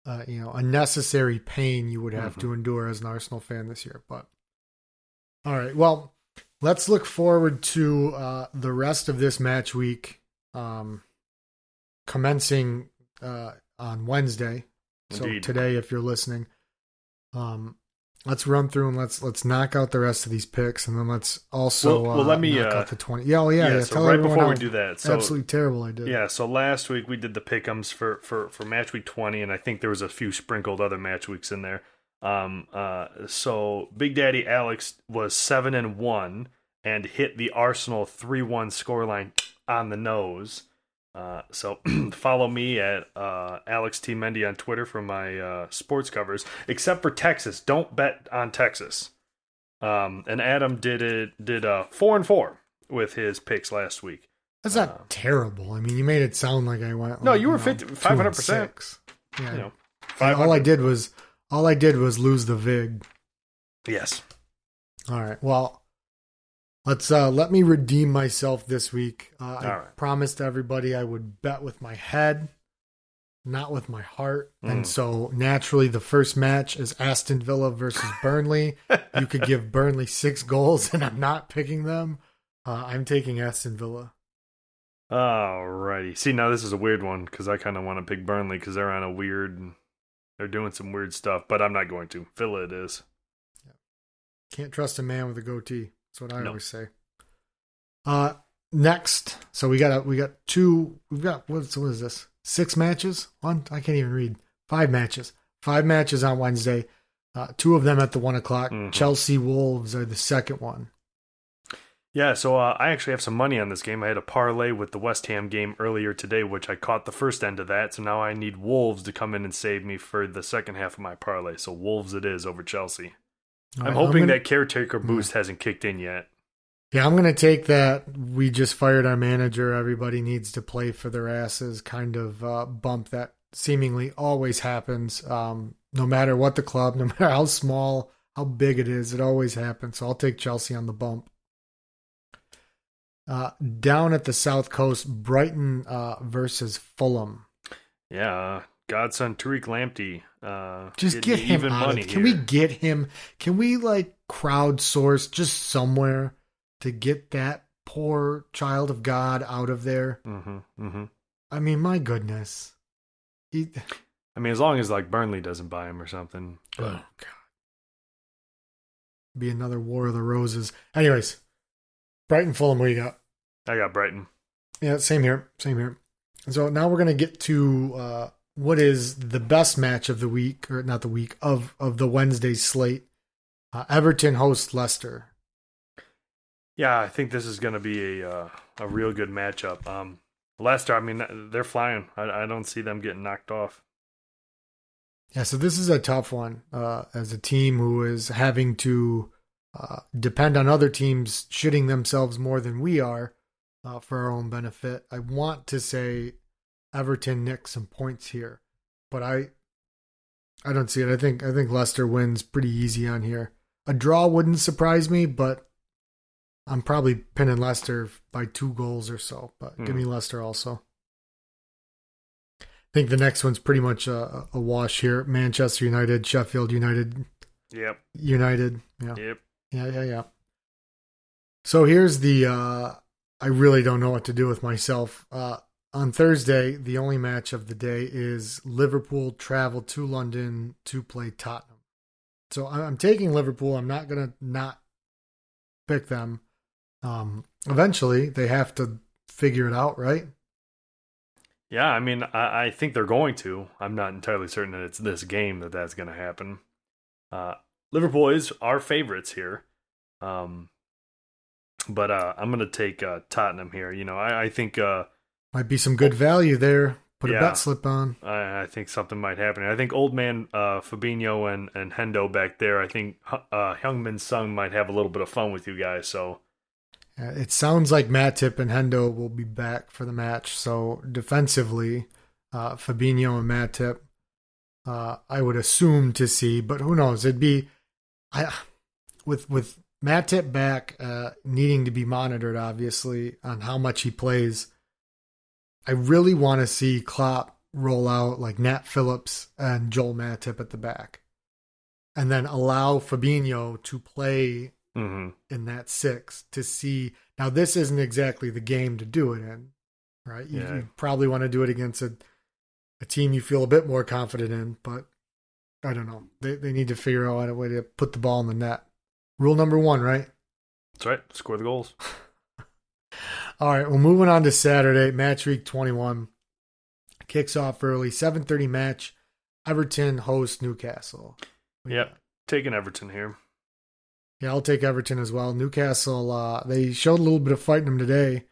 Uh, you know, a necessary pain you would have mm-hmm. to endure as an Arsenal fan this year. But all right, well, let's look forward to uh, the rest of this match week, um, commencing uh, on Wednesday. Indeed. So today, if you're listening, um, let's run through and let's let's knock out the rest of these picks, and then let's also well, well let me knock uh, out the twenty. Yeah, oh yeah, yeah. yeah. So right before we do that, so absolutely terrible. I did. Yeah. So last week we did the pickums for for for match week twenty, and I think there was a few sprinkled other match weeks in there. Um. Uh. So Big Daddy Alex was seven and one and hit the Arsenal three one scoreline on the nose. Uh, so [CLEARS THROAT] follow me at uh, Alex T Mendy on Twitter for my uh, sports covers. Except for Texas, don't bet on Texas. Um, and Adam did it did uh, four and four with his picks last week. That's not uh, terrible. I mean, you made it sound like I went. No, you were five hundred percent. Yeah, you know, all I did was all I did was lose the vig. Yes. All right. Well, Let's uh, let me redeem myself this week. Uh, I right. promised everybody I would bet with my head, not with my heart. Mm. And so naturally, the first match is Aston Villa versus [LAUGHS] Burnley. you could give Burnley six goals, and I'm not picking them. Uh, I'm taking Aston Villa. Alrighty. See, now this is a weird one because I kind of want to pick Burnley because they're on a weird, they're doing some weird stuff, but I'm not going to. Villa it is. Yeah. Can't trust a man with a goatee. That's what I always say. Uh, next, so we got a, we got two. We've got what's what is this? Six matches. One, I can't even read. Five matches. Five matches on Wednesday. Uh, two of them at the one o'clock. Mm-hmm. Chelsea Wolves are the second one. Yeah, so uh, I actually have some money on this game. I had a parlay with the West Ham game earlier today, which I caught the first end of that. So now I need Wolves to come in and save me for the second half of my parlay. So Wolves it is over Chelsea. I'm hoping I'm gonna, that caretaker boost yeah. hasn't kicked in yet. Yeah, I'm going to take that. We just fired our manager. Everybody needs to play for their asses kind of uh, bump that seemingly always happens. Um, no matter what the club, no [LAUGHS] matter how small, how big it is, it always happens. So I'll take Chelsea on the bump. Uh, down at the South Coast, Brighton uh, versus Fulham. Yeah, godson Tariq Lamptey. Uh, just get him out money. Of, can we get him? Can we like crowdsource just somewhere to get that poor child of God out of there? Mm-hmm, mm-hmm. I mean, my goodness. He, I mean, as long as like Burnley doesn't buy him or something. Oh God. Be another War of the Roses. Anyways, Brighton Fulham, what you got? I got Brighton. Yeah, same here. Same here. So now we're gonna get to uh, what is the best match of the week, or not the week of of the Wednesday slate? Uh, Everton host Leicester. Yeah, I think this is going to be a uh, a real good matchup. Um, Leicester, I mean, they're flying. I, I, don't see them getting knocked off. Yeah, so this is a tough one uh, as a team who is having to uh, depend on other teams shitting themselves more than we are uh, for our own benefit. I want to say Everton nick some points here, but I I don't see it. I think I think Leicester wins pretty easy on here. A draw wouldn't surprise me, but I'm probably pinning Leicester by two goals or so. But mm. give me hmm. Leicester also. I think the next one's pretty much a, a wash here. Manchester United, Sheffield United. Yep. United. Yeah. Yep. Yeah, yeah, yeah. So here's the uh I really don't know what to do with myself. Uh on Thursday, the only match of the day is Liverpool travel to London to play Tottenham. So I'm taking Liverpool. I'm not going to not pick them. Um, eventually, they have to figure it out, right? Yeah, I mean, I, I think they're going to. I'm not entirely certain that it's this game that that's going to happen. Uh, Liverpool is our favorites here. Um, but uh, I'm going to take uh, Tottenham here. You know, I, I think uh, might be some good value there. Put yeah, a bet slip on. I, I, think something might happen. I think old man uh, Fabinho and, and Hendo back there. I think uh, Heung-min Son might have a little bit of fun with you guys. So it sounds like Matip and Hendo will be back for the match. So defensively, uh, Fabinho and Matip. Uh, I would assume to see, but who knows? It'd be I with with Matip back uh, needing to be monitored, obviously, on how much he plays. I really want to see Klopp roll out like Nat Phillips and Joel Matip at the back, and then allow Fabinho to play hmm in that six to see. Now, this isn't exactly the game to do it in, right? You, Yeah. you probably want to do it against a, a team you feel a bit more confident in, but I don't know. They they need to figure out a way to put the ball in the net. Rule number one, right? That's right. Score the goals. [LAUGHS] All right, well, moving on to Saturday, match week 21 kicks off early, 7:30 match. Everton host Newcastle. Yep. Taking Everton here. Yeah, I'll take Everton as well. Newcastle, uh, they showed a little bit of fight in them today,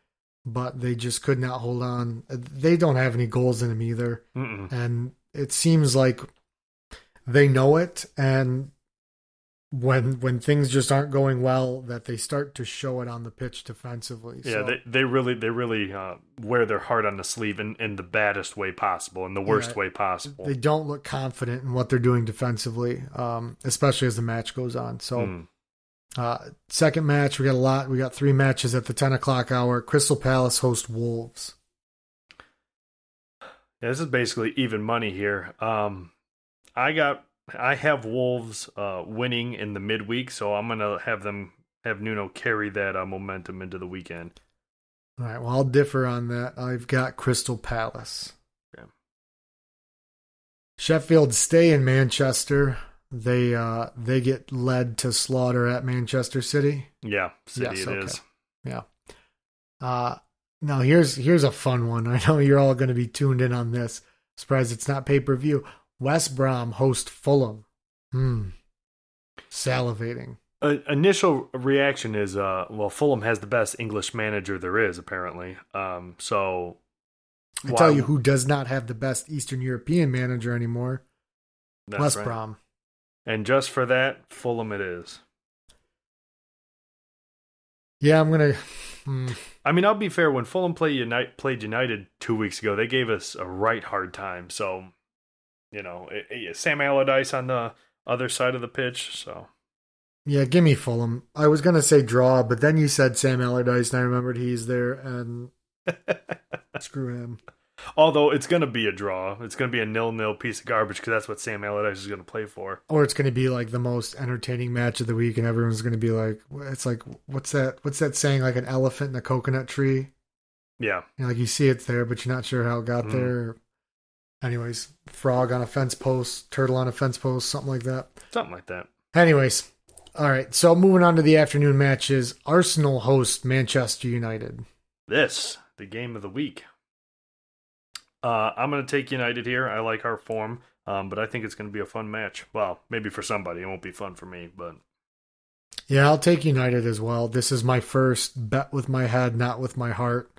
but they just could not hold on. They don't have any goals in them either, Mm-mm. and it seems like they know it. And when when things just aren't going well, that they start to show it on the pitch defensively. Yeah, So- they they really they really uh, wear their heart on the sleeve in, in the baddest way possible, in the worst Yeah. way possible. they don't look confident in what they're doing defensively, um, especially as the match goes on. So, Mm. uh, second match, we got a lot. We got three matches at the 10 o'clock hour. Crystal Palace host Wolves. Yeah, this is basically even money here. Um, I got I have Wolves uh, winning in the midweek, so I'm gonna have them have Nuno carry that uh, momentum into the weekend. All right. Well, I'll differ on that. I've got Crystal Palace. Yeah. Sheffield stay in Manchester. They uh they get led to slaughter at Manchester City. Yeah, City Yes, it okay. is. Yeah. Uh now here's here's a fun one. [LAUGHS] I know you're all going to be tuned in on this. Surprised it's not pay per view. West Brom host Fulham. Hmm. Salivating. Uh, initial reaction is, uh, well, Fulham has the best English manager there is, apparently. Um, so I tell you who does not have the best Eastern European manager anymore. that's West right. Brom. And just for that, Fulham it is. Yeah, I'm gonna. Hmm. I mean, I'll be fair. When Fulham played United, played United two weeks ago, they gave us a right hard time. So, you know, it, it- Sam Allardyce on the other side of the pitch. So, Yeah, give me Fulham. I was gonna say draw, but then you said Sam Allardyce, and I remembered he's there, and [LAUGHS] screw him. although it's going to be a draw, it's going to be a nil-nil piece of garbage because that's what Sam Allardyce is going to play for. Or it's gonna be like the most entertaining match of the week, and everyone's gonna be like, "It's like what's that? What's that saying? Like an elephant in a coconut tree? Yeah, You know, like you see it's there, but you're not sure how it got Mhm. there." Anyways, frog on a fence post, turtle on a fence post, something like that. something like that. Anyways, all right. So moving on to the afternoon matches, Arsenal host Manchester United. This the game of the week. Uh, I'm going to take United here. I like our form, um, but I think it's going to be a fun match. Well, maybe for somebody, it won't be fun for me, but Yeah, I'll take United as well. This is my first bet with my head, not with my heart.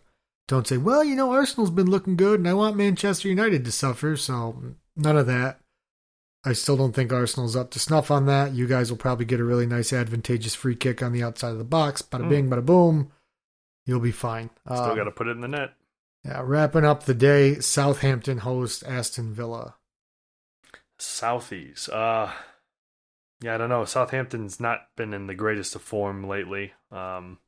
Don't say, well, you know, Arsenal's been looking good and I want Manchester United to suffer. So none of that. I still don't think Arsenal's up to snuff on that. You guys will probably get a really nice, advantageous free kick on the outside of the box. Bada bing, bada boom. You'll be fine. still Um, got to put it in the net. yeah, wrapping up the day, Southampton host Aston Villa. Southies. Uh, yeah, I don't know. Southampton's not been in the greatest of form lately. Um,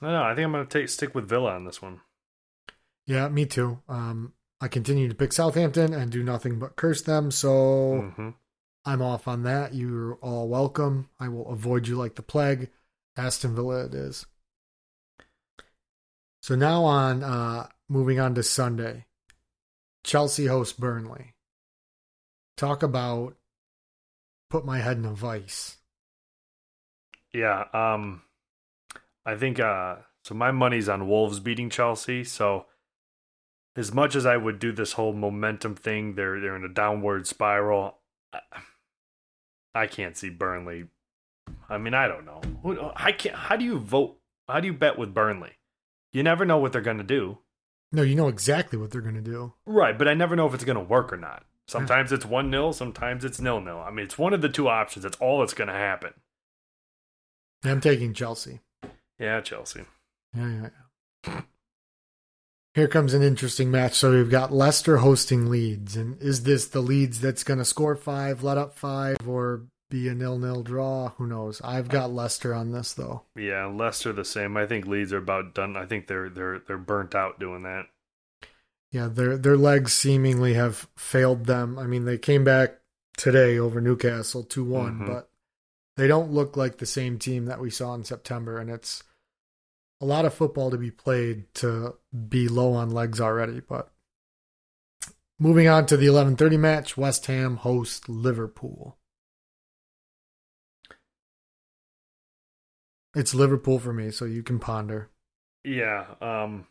I don't know. I think I'm going to take stick with Villa on this one. Yeah, me too. Um, I continue to pick Southampton and do nothing but curse them. So hmm I'm off on that. You're all welcome. I will avoid you like the plague. Aston Villa it is. So now on uh moving on to Sunday. Chelsea hosts Burnley. Talk about put my head in a vice. Yeah. Um, I think uh, so. My money's on Wolves beating Chelsea. So, as much as I would do this whole momentum thing, they're they're in a downward spiral. I, I can't see Burnley. I mean, I don't know. I can't. How do you vote? How do you bet with Burnley? You never know what they're going to do. No, you know exactly what they're gonna do. Right, but I never know if it's going to work or not. Sometimes it's 1 0, sometimes it's nil nil. I mean, it's one of the two options. That's all that's going to happen. I'm taking Chelsea. Yeah, Chelsea. Yeah, yeah, yeah. Here comes an interesting match. So we've got Leicester hosting Leeds, and is this the Leeds that's going to score five, let up five, or be a nil-nil draw? Who knows? I've got Leicester on this though. Yeah, Leicester the same. I think Leeds are about done. I think they're they're they're burnt out doing that. Yeah, their their legs seemingly have failed them. I mean, they came back today over Newcastle two one, Mhm. but they don't look like the same team that we saw in September, and it's a lot of football to be played to be low on legs already. But moving on to the eleven thirty match, West Ham host Liverpool. It's Liverpool for me, so you can ponder. Yeah. Um.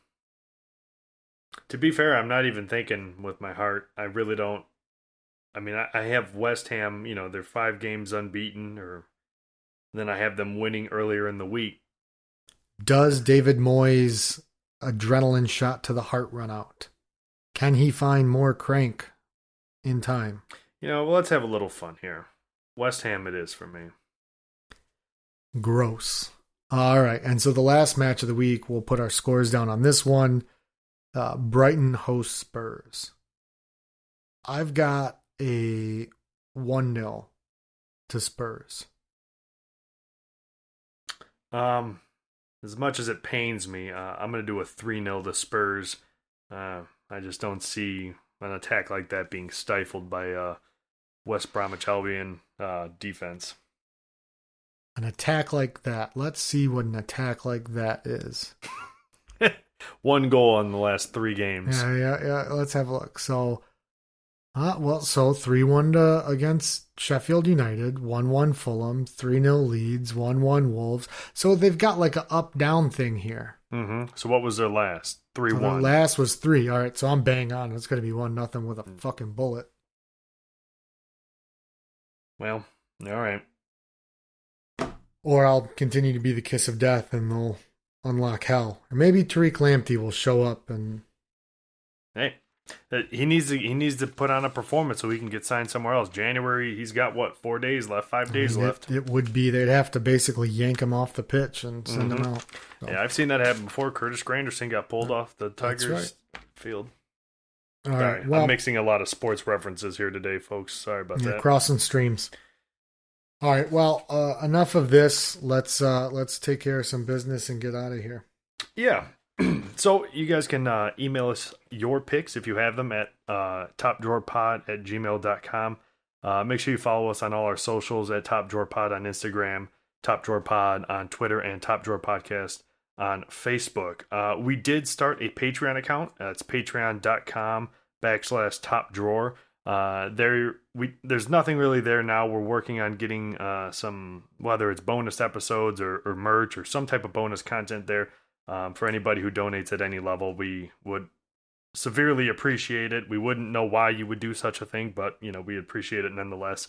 To be fair, I'm not even thinking with my heart. I really don't. I mean, I, I have West Ham. You know, they're five games unbeaten, or then I have them winning earlier in the week. Does David Moyes' adrenaline shot to the heart run out? Can he find more crank in time? You know, well, let's have a little fun here. West Ham, it is for me. Gross. All right. And so the last match of the week, we'll put our scores down on this one. Uh, Brighton hosts Spurs. I've got a 1 0 to Spurs. Um, as much as it pains me, uh, I'm going to do a 3 0 to Spurs. Uh, I just don't see an attack like that being stifled by uh, West Bromwich Albion uh, defense. An attack like that. Let's see what an attack like that is. [LAUGHS] One goal in the last three games. Yeah, yeah, yeah. Let's have a look. So, uh, well, so 3 1 to against Sheffield United, 1 1 Fulham, 3 0 Leeds, 1 1 Wolves. So they've got like a up down thing here. Mm-hmm. So what was their last? 3 So 1. last was 3. All right, so I'm bang on. It's going to be 1 nothing with a fucking bullet. well, all right. Or I'll continue to be the kiss of death and they'll unlock hell. Or maybe Tariq Lamptey will show up and. Hey, he needs to he needs to put on a performance so he can get signed somewhere else. January, he's got what four days left, five days I mean, left. It, it would be, they'd have to basically yank him off the pitch and send him Mhm. out. So- Yeah, I've seen that happen before. Curtis Granderson got pulled off the Tigers field. All Sorry, right. Well, I'm mixing a lot of sports references here today, folks. Sorry about that. crossing streams. All right. Well, uh, enough of this. Let's uh, let's take care of some business and get out of here. Yeah. [CLEARS THROAT] so you guys can uh, email us your picks if you have them at uh, topdrawerpod at gmail.com. Uh, make sure you follow us on all our socials at Top Drawer Pod on Instagram, Top Drawer Pod on Twitter, and Top Drawer Podcast on Facebook. Uh, we did start a Patreon account. Uh, it's patreon.com backslash top drawer. Uh, there we there's nothing really there now. We're working on getting uh, some whether it's bonus episodes or, or merch or some type of bonus content there. Um, for anybody who donates at any level, we would severely appreciate it. We wouldn't know why you would do such a thing, but you know we appreciate it nonetheless.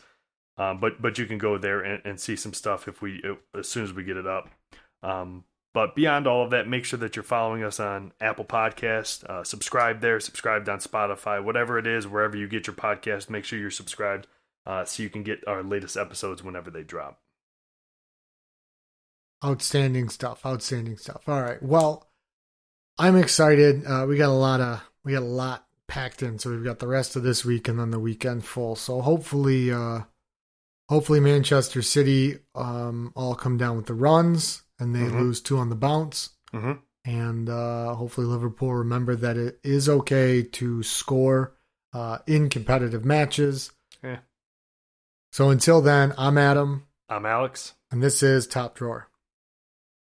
Um, but but you can go there and, and see some stuff if we as soon as we get it up. Um, but beyond all of that, make sure that you're following us on Apple Podcast. Uh, subscribe there, subscribed on Spotify, whatever it is, wherever you get your podcast. Make sure you're subscribed uh, so you can get our latest episodes whenever they drop. Outstanding stuff. Outstanding stuff. All right. Well, I'm excited. Uh, we got a lot of we got a lot packed in, so we've got the rest of this week and then the weekend full. So hopefully, uh, hopefully Manchester City um, all come down with the runs and they Mhm. lose two on the bounce. Mm-hmm. and uh, hopefully Liverpool remember that it is okay to score uh, in competitive matches. Yeah. So until then, I'm Adam, I'm Alex. and this is Top Drawer.